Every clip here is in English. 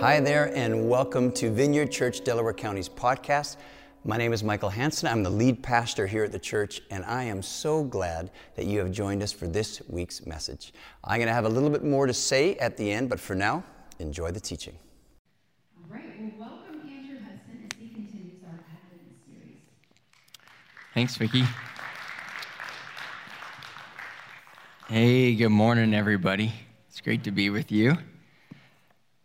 Hi there, and welcome to Vineyard Church Delaware County's podcast. My name is Michael Hanson. I'm the lead pastor here at the church, and I am so glad that you have joined us for this week's message. I'm going to have a little bit more to say at the end, but for now, enjoy the teaching. All right, well, welcome Andrew Hudson as he continues our Advent series. Thanks, Vicki. Hey, good morning, everybody. It's great to be with you.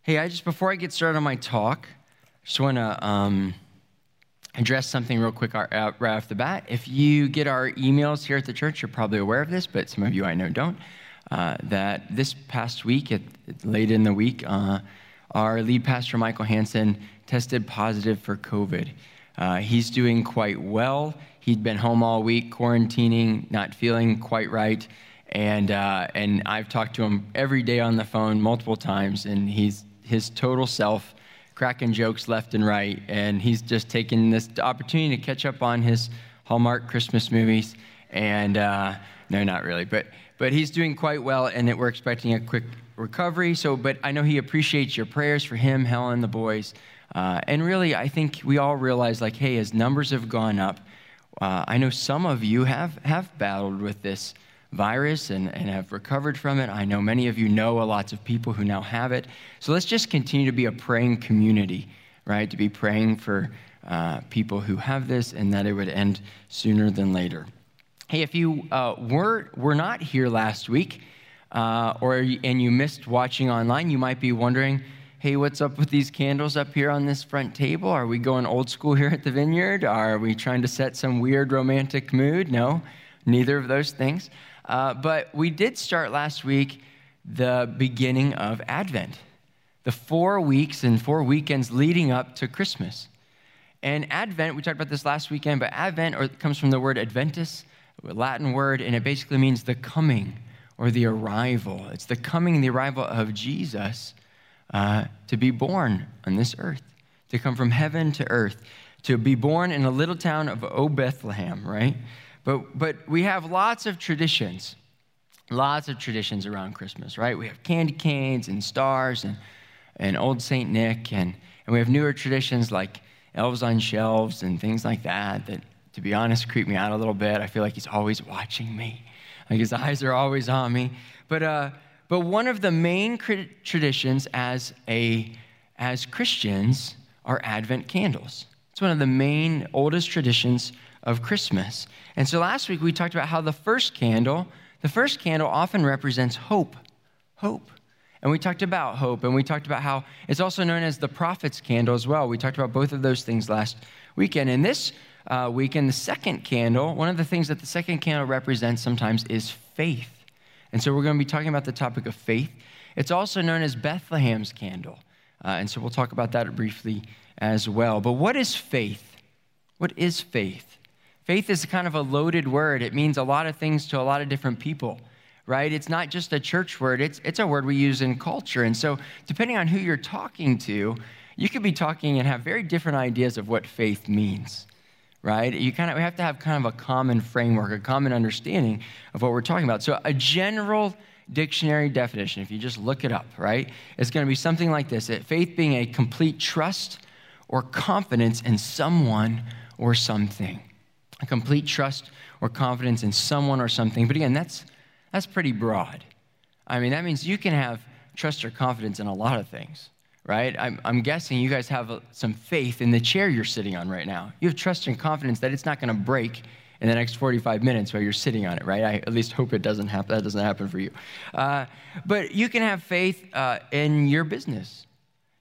Hey, I just before I get started on my talk, just want to um, address something real quick right off the bat. If you get our emails here at the church, you're probably aware of this, but some of you I know don't. Uh, that this past week, at, late in the week, uh, our lead pastor Michael Hanson tested positive for COVID. Uh, he's doing quite well. He'd been home all week, quarantining, not feeling quite right, and uh, and I've talked to him every day on the phone multiple times, and he's his total self, cracking jokes left and right. And he's just taking this opportunity to catch up on his Hallmark Christmas movies. And uh, no, not really, but but he's doing quite well, and that we're expecting a quick recovery. So, but I know he appreciates your prayers for him, Helen, the boys, uh, and really, I think we all realize, like, hey, as numbers have gone up, uh, I know some of you have have battled with this virus and, and have recovered from it. I know many of you know a lots of people who now have it. So let's just continue to be a praying community, right? To be praying for uh, people who have this and that it would end sooner than later. Hey, if you uh, were, were not here last week uh, or, and you missed watching online, you might be wondering, hey, what's up with these candles up here on this front table? Are we going old school here at the vineyard? Are we trying to set some weird romantic mood? No, neither of those things. Uh, but we did start last week the beginning of Advent, the four weeks and four weekends leading up to Christmas. And Advent, we talked about this last weekend, but Advent or, comes from the word Adventus, a Latin word, and it basically means the coming or the arrival. It's the coming and the arrival of Jesus uh, to be born on this earth, to come from heaven to earth, to be born in a little town of O Bethlehem, right? But, but we have lots of traditions, lots of traditions around Christmas, right? We have candy canes and stars and, and Old St. Nick, and, and we have newer traditions like elves on shelves and things like that that, to be honest, creep me out a little bit. I feel like he's always watching me, like his eyes are always on me. But, uh, but one of the main traditions as, a, as Christians are Advent candles. It's one of the main, oldest traditions of Christmas. And so last week we talked about how the first candle, the first candle often represents hope. Hope. And we talked about hope, and we talked about how it's also known as the prophet's candle as well. We talked about both of those things last weekend. And this uh, weekend, the second candle, one of the things that the second candle represents sometimes is faith. And so we're going to be talking about the topic of faith. It's also known as Bethlehem's candle. Uh, and so we'll talk about that briefly as well. But what is faith? What is faith? Faith is kind of a loaded word. It means a lot of things to a lot of different people, right? It's not just a church word, it's, it's a word we use in culture. And so, depending on who you're talking to, you could be talking and have very different ideas of what faith means, right? You kind of we have to have kind of a common framework, a common understanding of what we're talking about. So, a general dictionary definition, if you just look it up, right, is going to be something like this faith being a complete trust or confidence in someone or something a complete trust or confidence in someone or something. But again, that's, that's pretty broad. I mean, that means you can have trust or confidence in a lot of things, right? I'm, I'm guessing you guys have some faith in the chair you're sitting on right now. You have trust and confidence that it's not going to break in the next 45 minutes while you're sitting on it, right? I at least hope it doesn't happen. That doesn't happen for you. Uh, but you can have faith uh, in your business.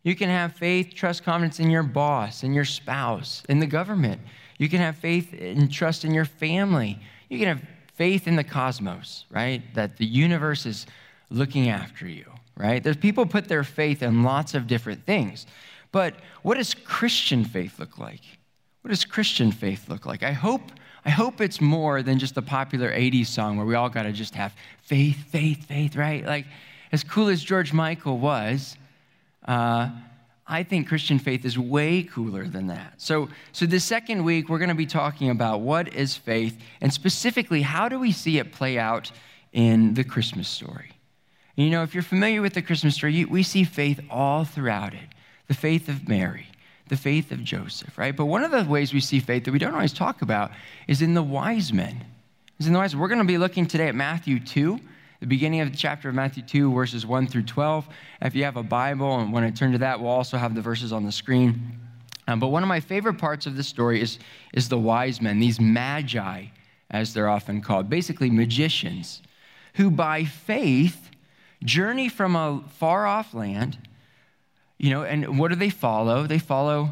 You can have faith, trust, confidence in your boss, in your spouse, in the government. You can have faith and trust in your family. You can have faith in the cosmos, right? That the universe is looking after you, right? There's people put their faith in lots of different things. But what does Christian faith look like? What does Christian faith look like? I hope I hope it's more than just a popular 80s song where we all got to just have faith, faith, faith, right? Like, as cool as George Michael was, uh, I think Christian faith is way cooler than that. So, so this second week, we're going to be talking about what is faith, and specifically, how do we see it play out in the Christmas story? And you know, if you're familiar with the Christmas story, you, we see faith all throughout it. the faith of Mary, the faith of Joseph, right? But one of the ways we see faith that we don't always talk about is in the wise men. Is in the wise. We're going to be looking today at Matthew 2, the beginning of the chapter of Matthew 2, verses 1 through 12. If you have a Bible and want to turn to that, we'll also have the verses on the screen. Um, but one of my favorite parts of the story is, is the wise men, these magi, as they're often called, basically magicians, who by faith journey from a far off land, you know, and what do they follow? They follow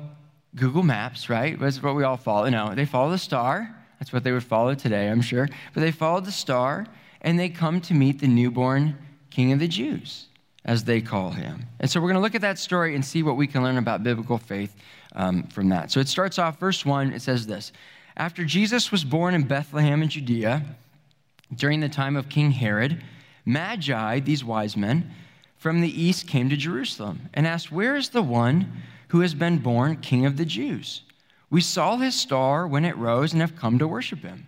Google Maps, right? That's what we all follow. No, they follow the star. That's what they would follow today, I'm sure. But they followed the star and they come to meet the newborn King of the Jews, as they call him. And so we're going to look at that story and see what we can learn about biblical faith um, from that. So it starts off, verse 1, it says this After Jesus was born in Bethlehem in Judea, during the time of King Herod, Magi, these wise men, from the east came to Jerusalem and asked, Where is the one who has been born King of the Jews? We saw his star when it rose and have come to worship him.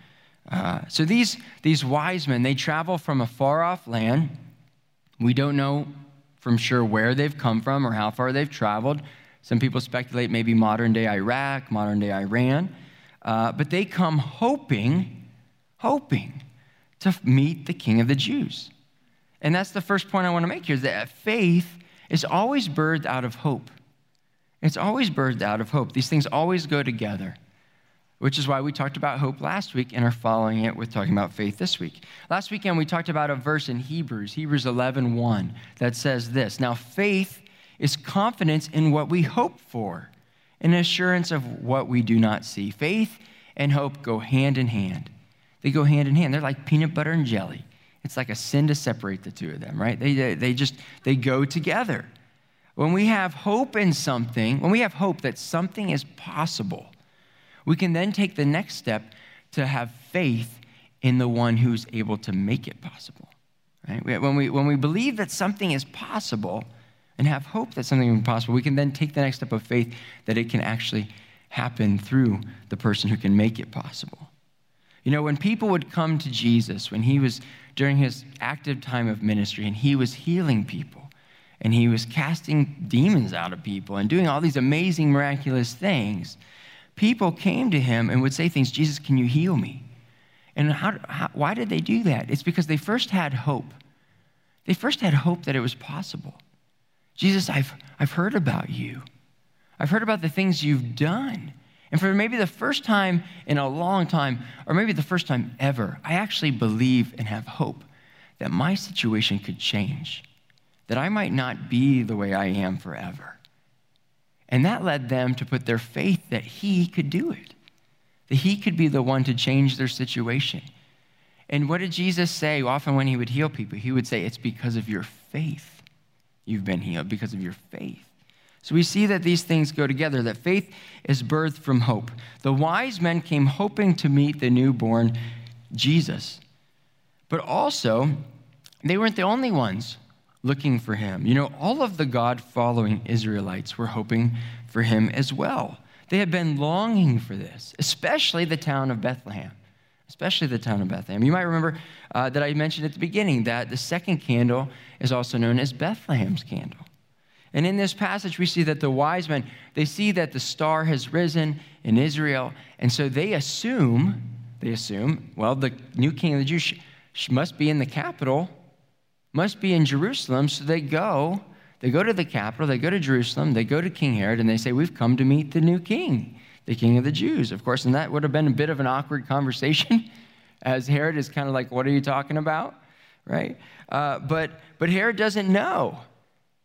Uh, so these, these wise men, they travel from a far off land. We don't know from sure where they've come from or how far they've traveled. Some people speculate maybe modern day Iraq, modern day Iran. Uh, but they come hoping, hoping to meet the King of the Jews. And that's the first point I want to make here is that faith is always birthed out of hope. It's always birthed out of hope. These things always go together, which is why we talked about hope last week and are following it with talking about faith this week. Last weekend, we talked about a verse in Hebrews, Hebrews 11 1, that says this Now, faith is confidence in what we hope for, an assurance of what we do not see. Faith and hope go hand in hand. They go hand in hand. They're like peanut butter and jelly. It's like a sin to separate the two of them, right? They, they just, they go together. When we have hope in something, when we have hope that something is possible, we can then take the next step to have faith in the one who's able to make it possible. Right? When, we, when we believe that something is possible and have hope that something is possible, we can then take the next step of faith that it can actually happen through the person who can make it possible. You know, when people would come to Jesus, when he was during his active time of ministry and he was healing people and he was casting demons out of people and doing all these amazing, miraculous things, people came to him and would say things Jesus, can you heal me? And how, how, why did they do that? It's because they first had hope. They first had hope that it was possible. Jesus, I've, I've heard about you. I've heard about the things you've done. And for maybe the first time in a long time, or maybe the first time ever, I actually believe and have hope that my situation could change, that I might not be the way I am forever. And that led them to put their faith that He could do it, that He could be the one to change their situation. And what did Jesus say often when He would heal people? He would say, It's because of your faith you've been healed, because of your faith. So we see that these things go together, that faith is birthed from hope. The wise men came hoping to meet the newborn Jesus. But also, they weren't the only ones looking for him. You know, all of the God following Israelites were hoping for him as well. They had been longing for this, especially the town of Bethlehem. Especially the town of Bethlehem. You might remember uh, that I mentioned at the beginning that the second candle is also known as Bethlehem's candle. And in this passage, we see that the wise men, they see that the star has risen in Israel. And so they assume, they assume, well, the new king of the Jews must be in the capital, must be in Jerusalem. So they go, they go to the capital, they go to Jerusalem, they go to King Herod, and they say, We've come to meet the new king, the king of the Jews. Of course, and that would have been a bit of an awkward conversation, as Herod is kind of like, What are you talking about? Right? Uh, but, but Herod doesn't know.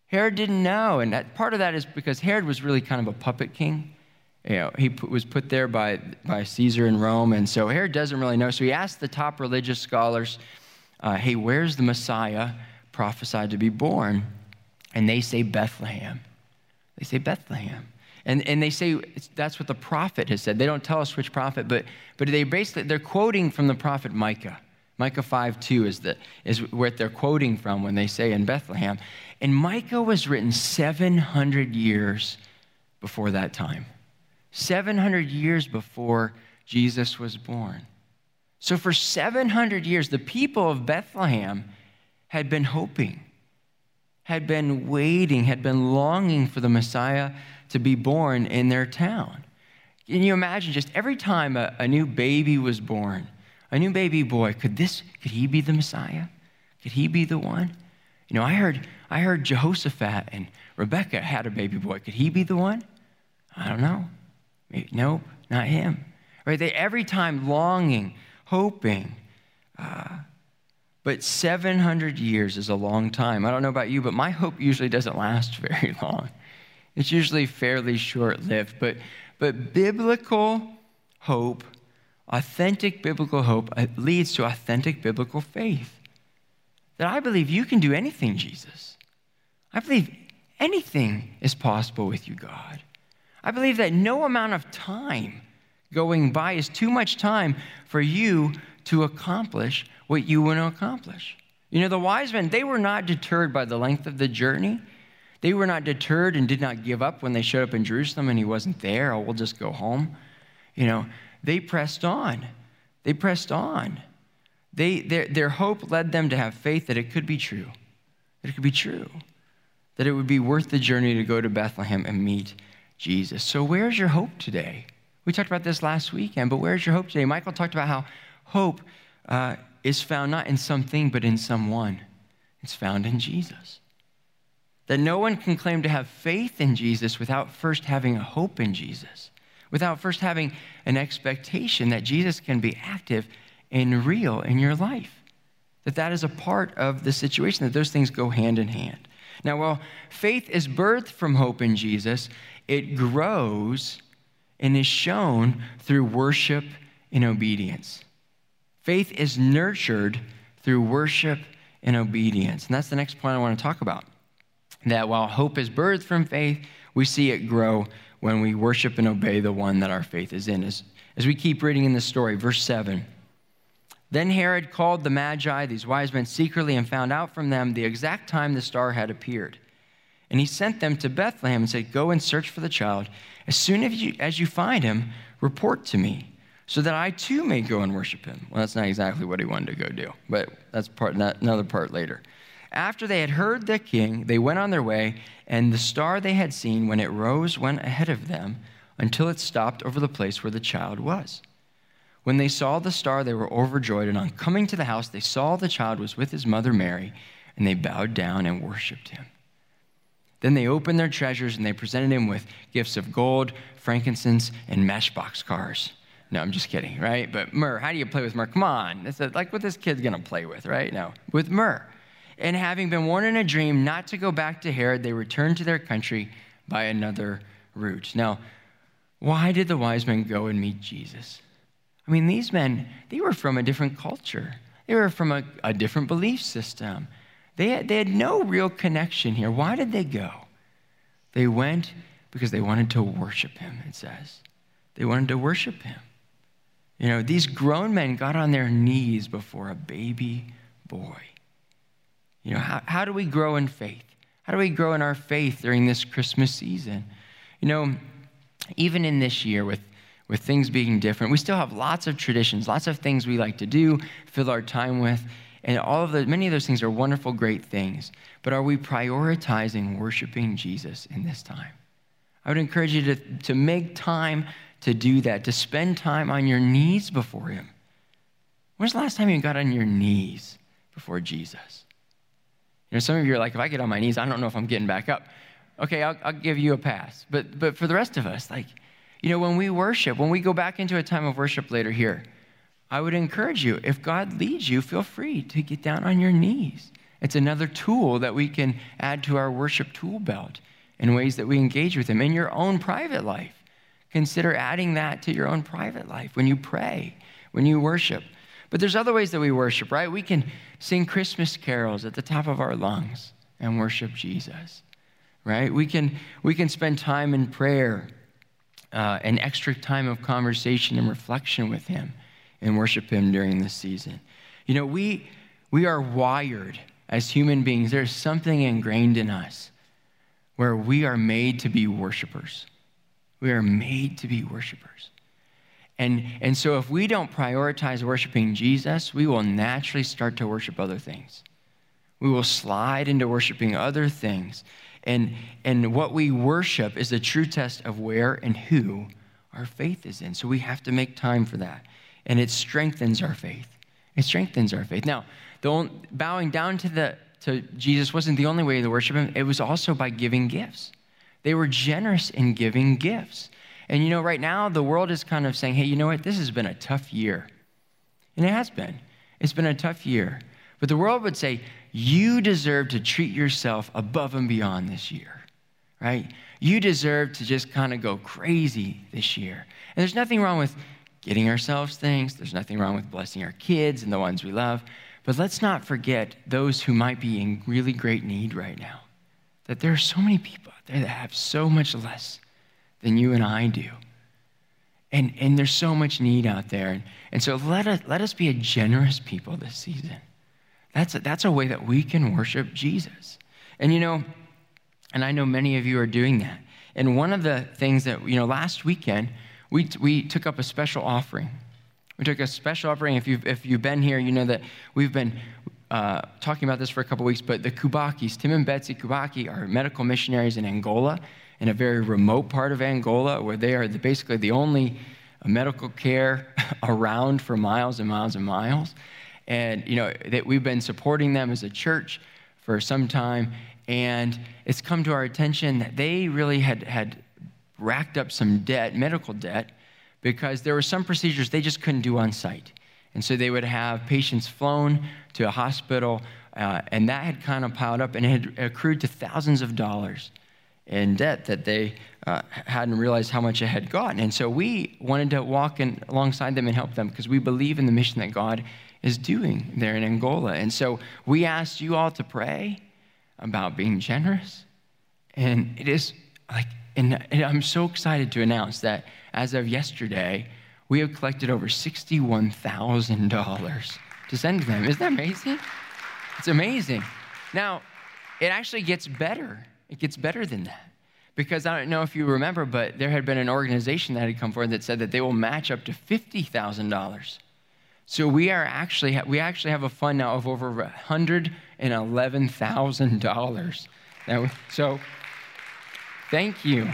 Herod didn't know, and that, part of that is because Herod was really kind of a puppet king. You know, he put, was put there by, by Caesar in Rome, and so Herod doesn't really know. So he asked the top religious scholars, uh, hey, where's the Messiah prophesied to be born? And they say Bethlehem. They say Bethlehem. And, and they say that's what the prophet has said. They don't tell us which prophet, but, but they basically, they're quoting from the prophet Micah. Micah 5 2 is, the, is what they're quoting from when they say in Bethlehem. And Micah was written 700 years before that time, 700 years before Jesus was born. So for 700 years, the people of Bethlehem had been hoping, had been waiting, had been longing for the Messiah to be born in their town. Can you imagine just every time a, a new baby was born, a new baby boy, could this, could he be the Messiah? Could he be the one? You know, I heard, I heard Jehoshaphat and Rebecca had a baby boy. Could he be the one? I don't know. Maybe, nope, not him. Right? They every time longing, hoping. Uh, but 700 years is a long time. I don't know about you, but my hope usually doesn't last very long. It's usually fairly short lived. But, but biblical hope, authentic biblical hope, uh, leads to authentic biblical faith. That I believe you can do anything, Jesus. I believe anything is possible with you, God. I believe that no amount of time going by is too much time for you to accomplish what you want to accomplish. You know, the wise men, they were not deterred by the length of the journey. They were not deterred and did not give up when they showed up in Jerusalem and he wasn't there. Oh, we'll just go home. You know, they pressed on. They pressed on. They, their, their hope led them to have faith that it could be true, that it could be true, that it would be worth the journey to go to Bethlehem and meet Jesus. So, where's your hope today? We talked about this last weekend, but where's your hope today? Michael talked about how hope uh, is found not in something, but in someone. It's found in Jesus. That no one can claim to have faith in Jesus without first having a hope in Jesus, without first having an expectation that Jesus can be active and real in your life. That that is a part of the situation, that those things go hand in hand. Now, while faith is birthed from hope in Jesus, it grows and is shown through worship and obedience. Faith is nurtured through worship and obedience. And that's the next point I want to talk about that while hope is birthed from faith, we see it grow when we worship and obey the one that our faith is in. As, as we keep reading in the story, verse 7. Then Herod called the Magi, these wise men, secretly and found out from them the exact time the star had appeared. And he sent them to Bethlehem and said, Go and search for the child. As soon as you, as you find him, report to me, so that I too may go and worship him. Well, that's not exactly what he wanted to go do, but that's part, another part later. After they had heard the king, they went on their way, and the star they had seen when it rose went ahead of them until it stopped over the place where the child was. When they saw the star, they were overjoyed, and on coming to the house, they saw the child was with his mother Mary, and they bowed down and worshiped him. Then they opened their treasures and they presented him with gifts of gold, frankincense, and matchbox cars. No, I'm just kidding, right? But myrrh, how do you play with myrrh? Come on. It's like what this kid's gonna play with, right? No, with myrrh. And having been warned in a dream not to go back to Herod, they returned to their country by another route. Now, why did the wise men go and meet Jesus? I mean, these men, they were from a different culture, they were from a, a different belief system. They had, they had no real connection here. Why did they go? They went because they wanted to worship him, it says. They wanted to worship him. You know, these grown men got on their knees before a baby boy. You know, how, how do we grow in faith? How do we grow in our faith during this Christmas season? You know, even in this year with, with things being different, we still have lots of traditions, lots of things we like to do, fill our time with. And all of the, many of those things are wonderful, great things. But are we prioritizing worshiping Jesus in this time? I would encourage you to, to make time to do that, to spend time on your knees before Him. When's the last time you got on your knees before Jesus? You know, some of you are like, if I get on my knees, I don't know if I'm getting back up. Okay, I'll, I'll give you a pass. But, but for the rest of us, like, you know, when we worship, when we go back into a time of worship later here, I would encourage you, if God leads you, feel free to get down on your knees. It's another tool that we can add to our worship tool belt in ways that we engage with Him in your own private life. Consider adding that to your own private life when you pray, when you worship. But there's other ways that we worship, right? We can sing Christmas carols at the top of our lungs and worship Jesus, right? We can, we can spend time in prayer uh, an extra time of conversation and reflection with Him and worship Him during this season. You know, we, we are wired as human beings, there's something ingrained in us where we are made to be worshipers. We are made to be worshipers. And, and so, if we don't prioritize worshiping Jesus, we will naturally start to worship other things. We will slide into worshiping other things. And, and what we worship is a true test of where and who our faith is in. So, we have to make time for that. And it strengthens our faith. It strengthens our faith. Now, the bowing down to, the, to Jesus wasn't the only way to worship him, it was also by giving gifts. They were generous in giving gifts. And you know, right now, the world is kind of saying, hey, you know what? This has been a tough year. And it has been. It's been a tough year. But the world would say, you deserve to treat yourself above and beyond this year, right? You deserve to just kind of go crazy this year. And there's nothing wrong with getting ourselves things, there's nothing wrong with blessing our kids and the ones we love. But let's not forget those who might be in really great need right now. That there are so many people out there that have so much less than you and I do. And, and there's so much need out there. And, and so let us, let us be a generous people this season. That's a, that's a way that we can worship Jesus. And you know, and I know many of you are doing that. And one of the things that, you know, last weekend, we, we took up a special offering. We took a special offering. If you've, if you've been here, you know that we've been uh, talking about this for a couple weeks, but the Kubakis, Tim and Betsy Kubaki, are medical missionaries in Angola in a very remote part of Angola where they are the, basically the only uh, medical care around for miles and miles and miles. And, you know, that we've been supporting them as a church for some time. And it's come to our attention that they really had, had racked up some debt, medical debt, because there were some procedures they just couldn't do on site. And so they would have patients flown to a hospital, uh, and that had kind of piled up and it had accrued to thousands of dollars in debt that they uh, hadn't realized how much it had gotten. And so we wanted to walk in, alongside them and help them because we believe in the mission that God is doing there in Angola. And so we asked you all to pray about being generous. And it is like, and, and I'm so excited to announce that as of yesterday, we have collected over $61,000 to send to them. Isn't that amazing? It's amazing. Now, it actually gets better it gets better than that. Because I don't know if you remember, but there had been an organization that had come forward that said that they will match up to $50,000. So we are actually we actually have a fund now of over $111,000. So thank you.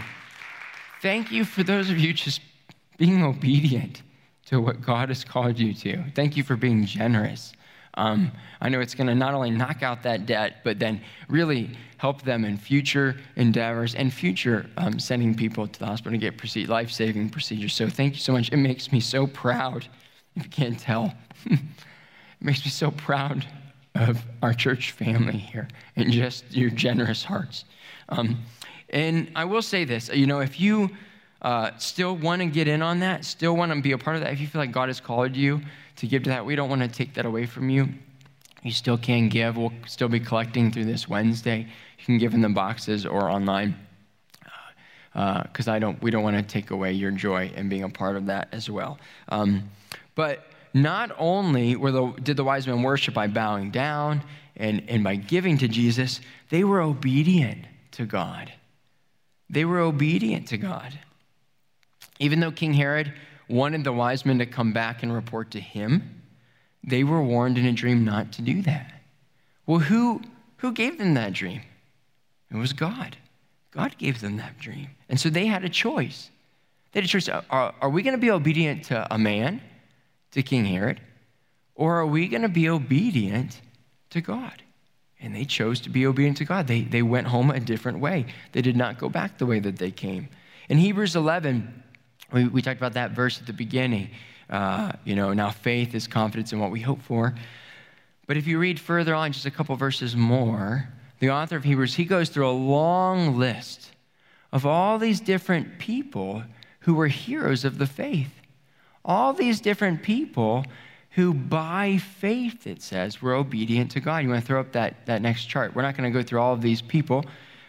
Thank you for those of you just being obedient to what God has called you to. Thank you for being generous. Um, I know it's going to not only knock out that debt, but then really help them in future endeavors and future um, sending people to the hospital to get life saving procedures. So thank you so much. It makes me so proud, if you can't tell. it makes me so proud of our church family here and just your generous hearts. Um, and I will say this you know, if you uh, still want to get in on that, still want to be a part of that, if you feel like God has called you to give to that. We don't want to take that away from you. You still can give. We'll still be collecting through this Wednesday. You can give in the boxes or online because uh, I don't. We don't want to take away your joy in being a part of that as well. Um, but not only were the, did the wise men worship by bowing down and, and by giving to Jesus, they were obedient to God. They were obedient to God. Even though King Herod wanted the wise men to come back and report to him, they were warned in a dream not to do that. Well, who, who gave them that dream? It was God. God gave them that dream. And so they had a choice. They had a choice. Are, are we going to be obedient to a man, to King Herod, or are we going to be obedient to God? And they chose to be obedient to God. They, they went home a different way. They did not go back the way that they came. In Hebrews 11, we, we talked about that verse at the beginning. Uh, you know, now faith is confidence in what we hope for. But if you read further on, just a couple verses more, the author of Hebrews, he goes through a long list of all these different people who were heroes of the faith. All these different people who, by faith, it says, were obedient to God. You want to throw up that, that next chart? We're not going to go through all of these people,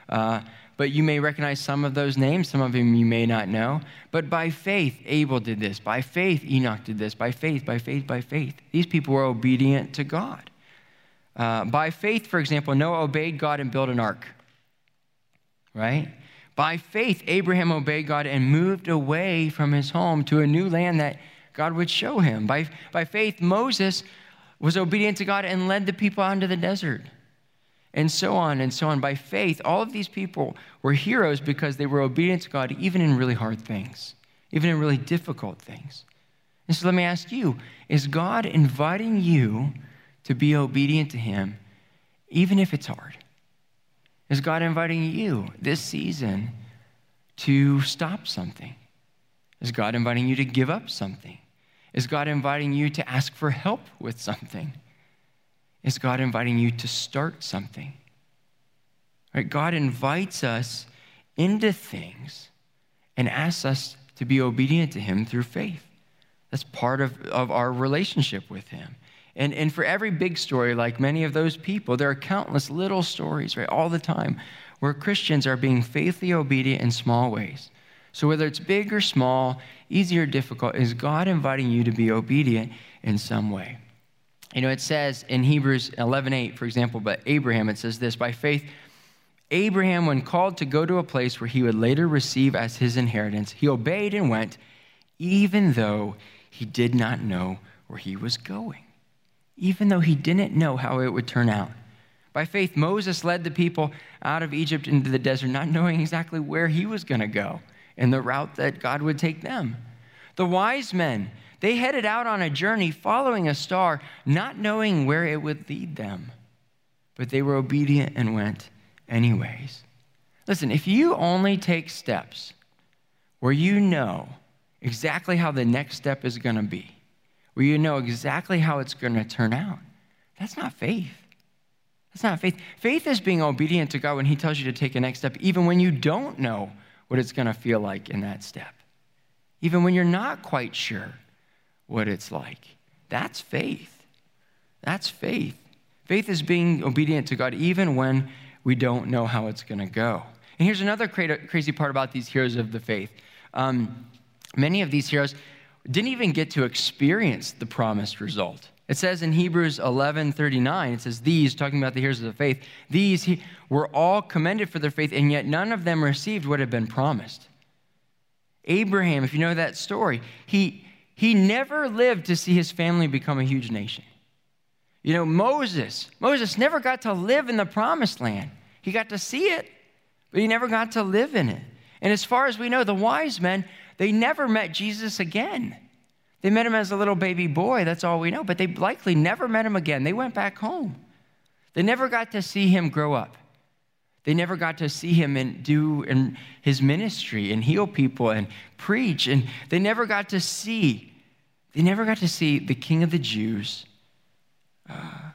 uh, but you may recognize some of those names. Some of them you may not know. But by faith, Abel did this. By faith, Enoch did this. By faith, by faith, by faith. These people were obedient to God. Uh, by faith, for example, Noah obeyed God and built an ark. Right? By faith, Abraham obeyed God and moved away from his home to a new land that God would show him. By, by faith, Moses was obedient to God and led the people out into the desert. And so on and so on. By faith, all of these people were heroes because they were obedient to God, even in really hard things, even in really difficult things. And so let me ask you is God inviting you to be obedient to Him, even if it's hard? Is God inviting you this season to stop something? Is God inviting you to give up something? Is God inviting you to ask for help with something? Is God inviting you to start something? Right? God invites us into things and asks us to be obedient to Him through faith. That's part of, of our relationship with Him. And, and for every big story, like many of those people, there are countless little stories, right, all the time, where Christians are being faithfully obedient in small ways. So whether it's big or small, easy or difficult, is God inviting you to be obedient in some way. You know, it says in Hebrews 11:8, for example, but Abraham, it says this, by faith, Abraham, when called to go to a place where he would later receive as his inheritance, he obeyed and went, even though he did not know where he was going even though he didn't know how it would turn out. By faith, Moses led the people out of Egypt into the desert, not knowing exactly where he was going to go and the route that God would take them. The wise men, they headed out on a journey following a star, not knowing where it would lead them. But they were obedient and went anyways. Listen, if you only take steps where you know exactly how the next step is going to be, where you know exactly how it's going to turn out. That's not faith. That's not faith. Faith is being obedient to God when He tells you to take a next step, even when you don't know what it's going to feel like in that step, even when you're not quite sure what it's like. That's faith. That's faith. Faith is being obedient to God even when we don't know how it's going to go. And here's another crazy part about these heroes of the faith. Um, many of these heroes, didn't even get to experience the promised result. It says in Hebrews 11 39, it says, These, talking about the heroes of the faith, these were all commended for their faith, and yet none of them received what had been promised. Abraham, if you know that story, he, he never lived to see his family become a huge nation. You know, Moses, Moses never got to live in the promised land. He got to see it, but he never got to live in it. And as far as we know, the wise men, they never met Jesus again. They met him as a little baby boy, that's all we know, but they likely never met him again. They went back home. They never got to see him grow up. They never got to see him and do in his ministry and heal people and preach. And they never got to see, they never got to see the King of the Jews uh,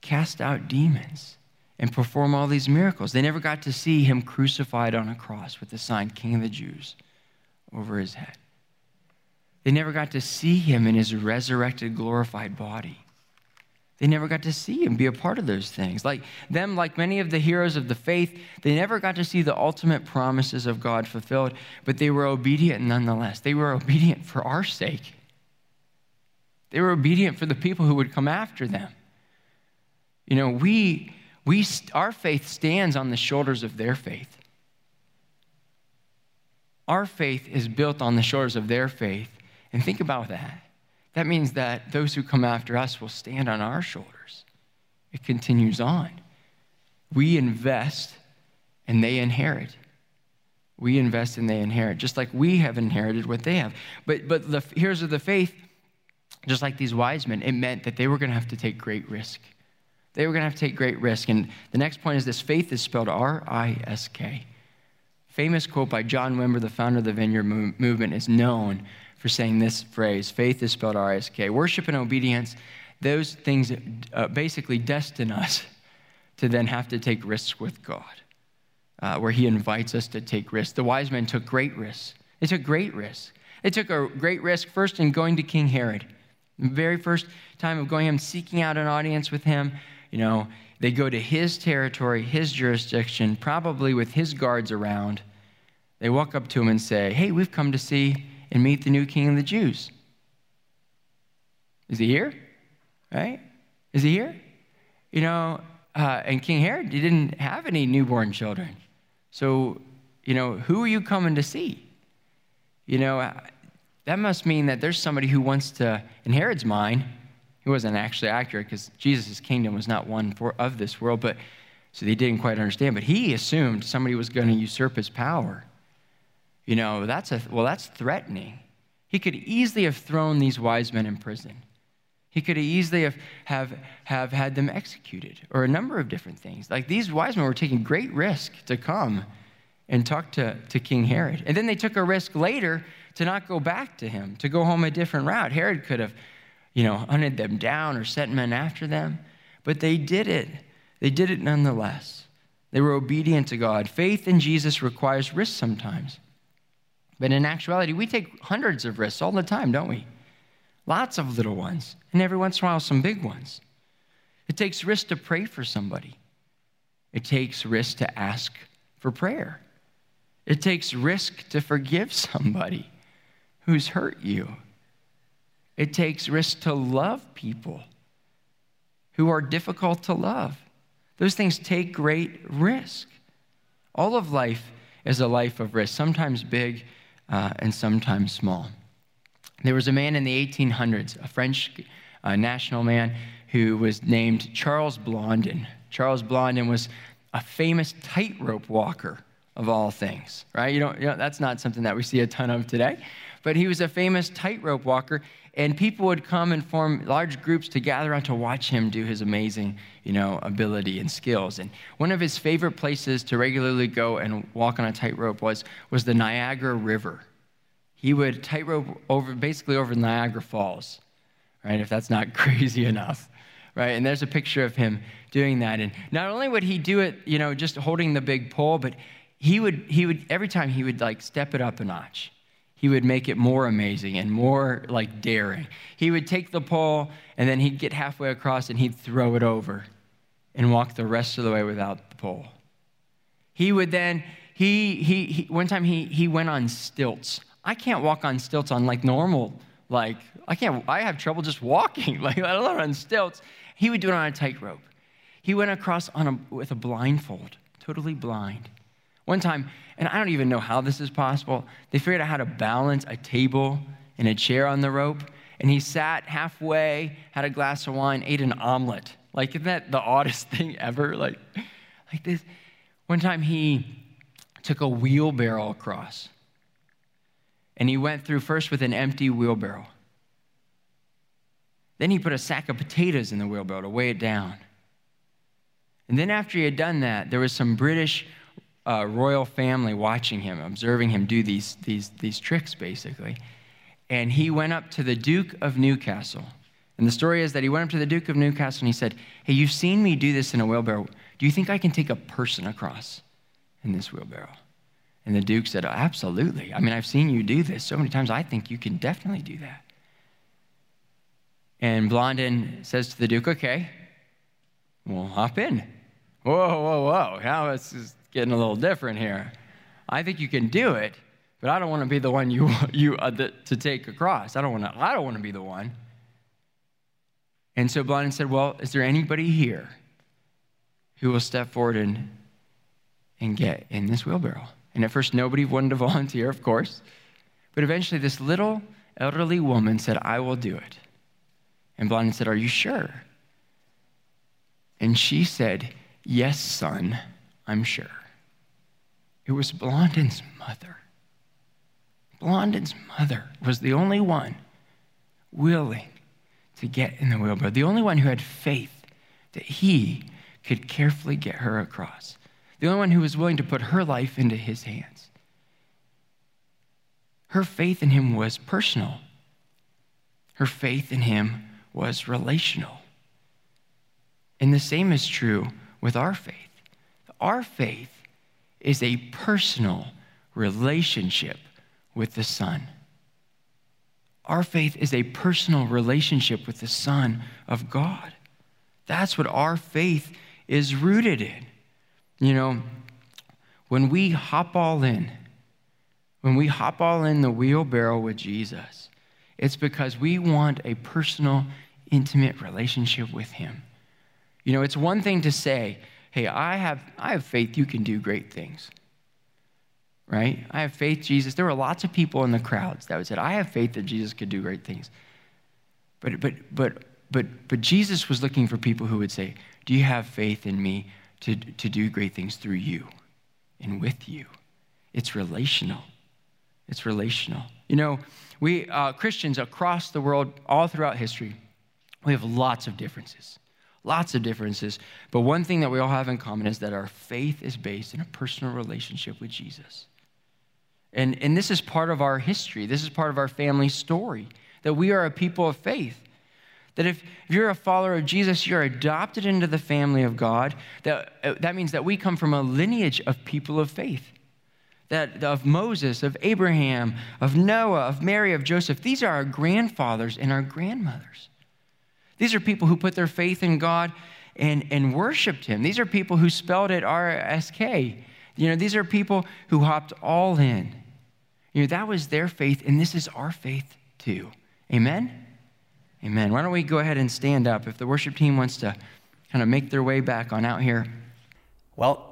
cast out demons and perform all these miracles. They never got to see him crucified on a cross with the sign King of the Jews over his head. They never got to see him in his resurrected, glorified body. They never got to see him be a part of those things. Like them, like many of the heroes of the faith, they never got to see the ultimate promises of God fulfilled, but they were obedient nonetheless. They were obedient for our sake. They were obedient for the people who would come after them. You know, we, we, our faith stands on the shoulders of their faith. Our faith is built on the shores of their faith. And think about that. That means that those who come after us will stand on our shoulders. It continues on. We invest and they inherit. We invest and they inherit, just like we have inherited what they have. But, but the heroes of the faith, just like these wise men, it meant that they were going to have to take great risk. They were going to have to take great risk. And the next point is this faith is spelled R I S K famous quote by John Wimber, the founder of the Vineyard Movement, is known for saying this phrase faith is spelled R S K. Worship and obedience, those things uh, basically destine us to then have to take risks with God, uh, where He invites us to take risks. The wise men took great risks. They took great risks. They took a great risk first in going to King Herod. The very first time of going him, seeking out an audience with him, you know, They go to his territory, his jurisdiction, probably with his guards around. They walk up to him and say, Hey, we've come to see and meet the new king of the Jews. Is he here? Right? Is he here? You know, uh, and King Herod, he didn't have any newborn children. So, you know, who are you coming to see? You know, uh, that must mean that there's somebody who wants to, in Herod's mind, he wasn't actually accurate because Jesus' kingdom was not one for, of this world, but so they didn't quite understand. But he assumed somebody was going to usurp his power. You know, that's a, well, that's threatening. He could easily have thrown these wise men in prison. He could easily have, have, have had them executed, or a number of different things. Like these wise men were taking great risk to come and talk to, to King Herod. And then they took a risk later to not go back to him, to go home a different route. Herod could have, you know, hunted them down or sent men after them, but they did it. They did it nonetheless. They were obedient to God. Faith in Jesus requires risk sometimes. But in actuality, we take hundreds of risks all the time, don't we? Lots of little ones, and every once in a while, some big ones. It takes risk to pray for somebody, it takes risk to ask for prayer. It takes risk to forgive somebody who's hurt you. It takes risk to love people who are difficult to love. Those things take great risk. All of life is a life of risk, sometimes big uh, and sometimes small. There was a man in the 1800s, a French uh, national man, who was named Charles Blondin. Charles Blondin was a famous tightrope walker of all things, right? You don't, you know, that's not something that we see a ton of today. But he was a famous tightrope walker, and people would come and form large groups to gather around to watch him do his amazing, you know, ability and skills. And one of his favorite places to regularly go and walk on a tightrope was, was the Niagara River he would tightrope over, basically over Niagara Falls, right? If that's not crazy enough, right? And there's a picture of him doing that. And not only would he do it, you know, just holding the big pole, but he would, he would, every time he would like step it up a notch. He would make it more amazing and more like daring. He would take the pole and then he'd get halfway across and he'd throw it over and walk the rest of the way without the pole. He would then, he, he, he one time he, he went on stilts I can't walk on stilts on like normal, like, I can't, I have trouble just walking, like, let alone on stilts. He would do it on a tightrope. He went across on a, with a blindfold, totally blind. One time, and I don't even know how this is possible, they figured out how to balance a table and a chair on the rope, and he sat halfway, had a glass of wine, ate an omelet. Like, isn't that the oddest thing ever? Like, like this. One time he took a wheelbarrow across and he went through first with an empty wheelbarrow. Then he put a sack of potatoes in the wheelbarrow to weigh it down. And then, after he had done that, there was some British uh, royal family watching him, observing him do these, these, these tricks, basically. And he went up to the Duke of Newcastle. And the story is that he went up to the Duke of Newcastle and he said, Hey, you've seen me do this in a wheelbarrow. Do you think I can take a person across in this wheelbarrow? And the Duke said, Absolutely. I mean, I've seen you do this so many times. I think you can definitely do that. And Blondin says to the Duke, Okay, well, hop in. Whoa, whoa, whoa. Now this is getting a little different here. I think you can do it, but I don't want to be the one you, you uh, the, to take across. I don't want to. I don't want to be the one. And so Blondin said, Well, is there anybody here who will step forward and, and get in this wheelbarrow? And at first, nobody wanted to volunteer, of course. But eventually, this little elderly woman said, I will do it. And Blondin said, Are you sure? And she said, Yes, son, I'm sure. It was Blondin's mother. Blondin's mother was the only one willing to get in the wheelbarrow, the only one who had faith that he could carefully get her across the only one who was willing to put her life into his hands. Her faith in him was personal, her faith in him was relational. And the same is true with our faith. Our faith is a personal relationship with the Son. Our faith is a personal relationship with the Son of God. That's what our faith is rooted in. You know, when we hop all in, when we hop all in the wheelbarrow with Jesus, it's because we want a personal, intimate relationship with Him. You know, it's one thing to say, hey, I have, I have faith you can do great things. Right? I have faith, Jesus. There were lots of people in the crowds that would say, I have faith that Jesus could do great things. But, but, but, but, but Jesus was looking for people who would say, Do you have faith in me to, to do great things through you and with you? It's relational. It's relational. You know, we uh, Christians across the world, all throughout history, we have lots of differences. Lots of differences. But one thing that we all have in common is that our faith is based in a personal relationship with Jesus. And, and this is part of our history. This is part of our family story that we are a people of faith. That if, if you're a follower of Jesus, you're adopted into the family of God. That, uh, that means that we come from a lineage of people of faith. That of Moses, of Abraham, of Noah, of Mary, of Joseph. These are our grandfathers and our grandmothers. These are people who put their faith in God and, and worshiped Him. These are people who spelled it RSK. You know, these are people who hopped all in. You know, that was their faith, and this is our faith too. Amen? Amen. Why don't we go ahead and stand up if the worship team wants to kind of make their way back on out here. Well,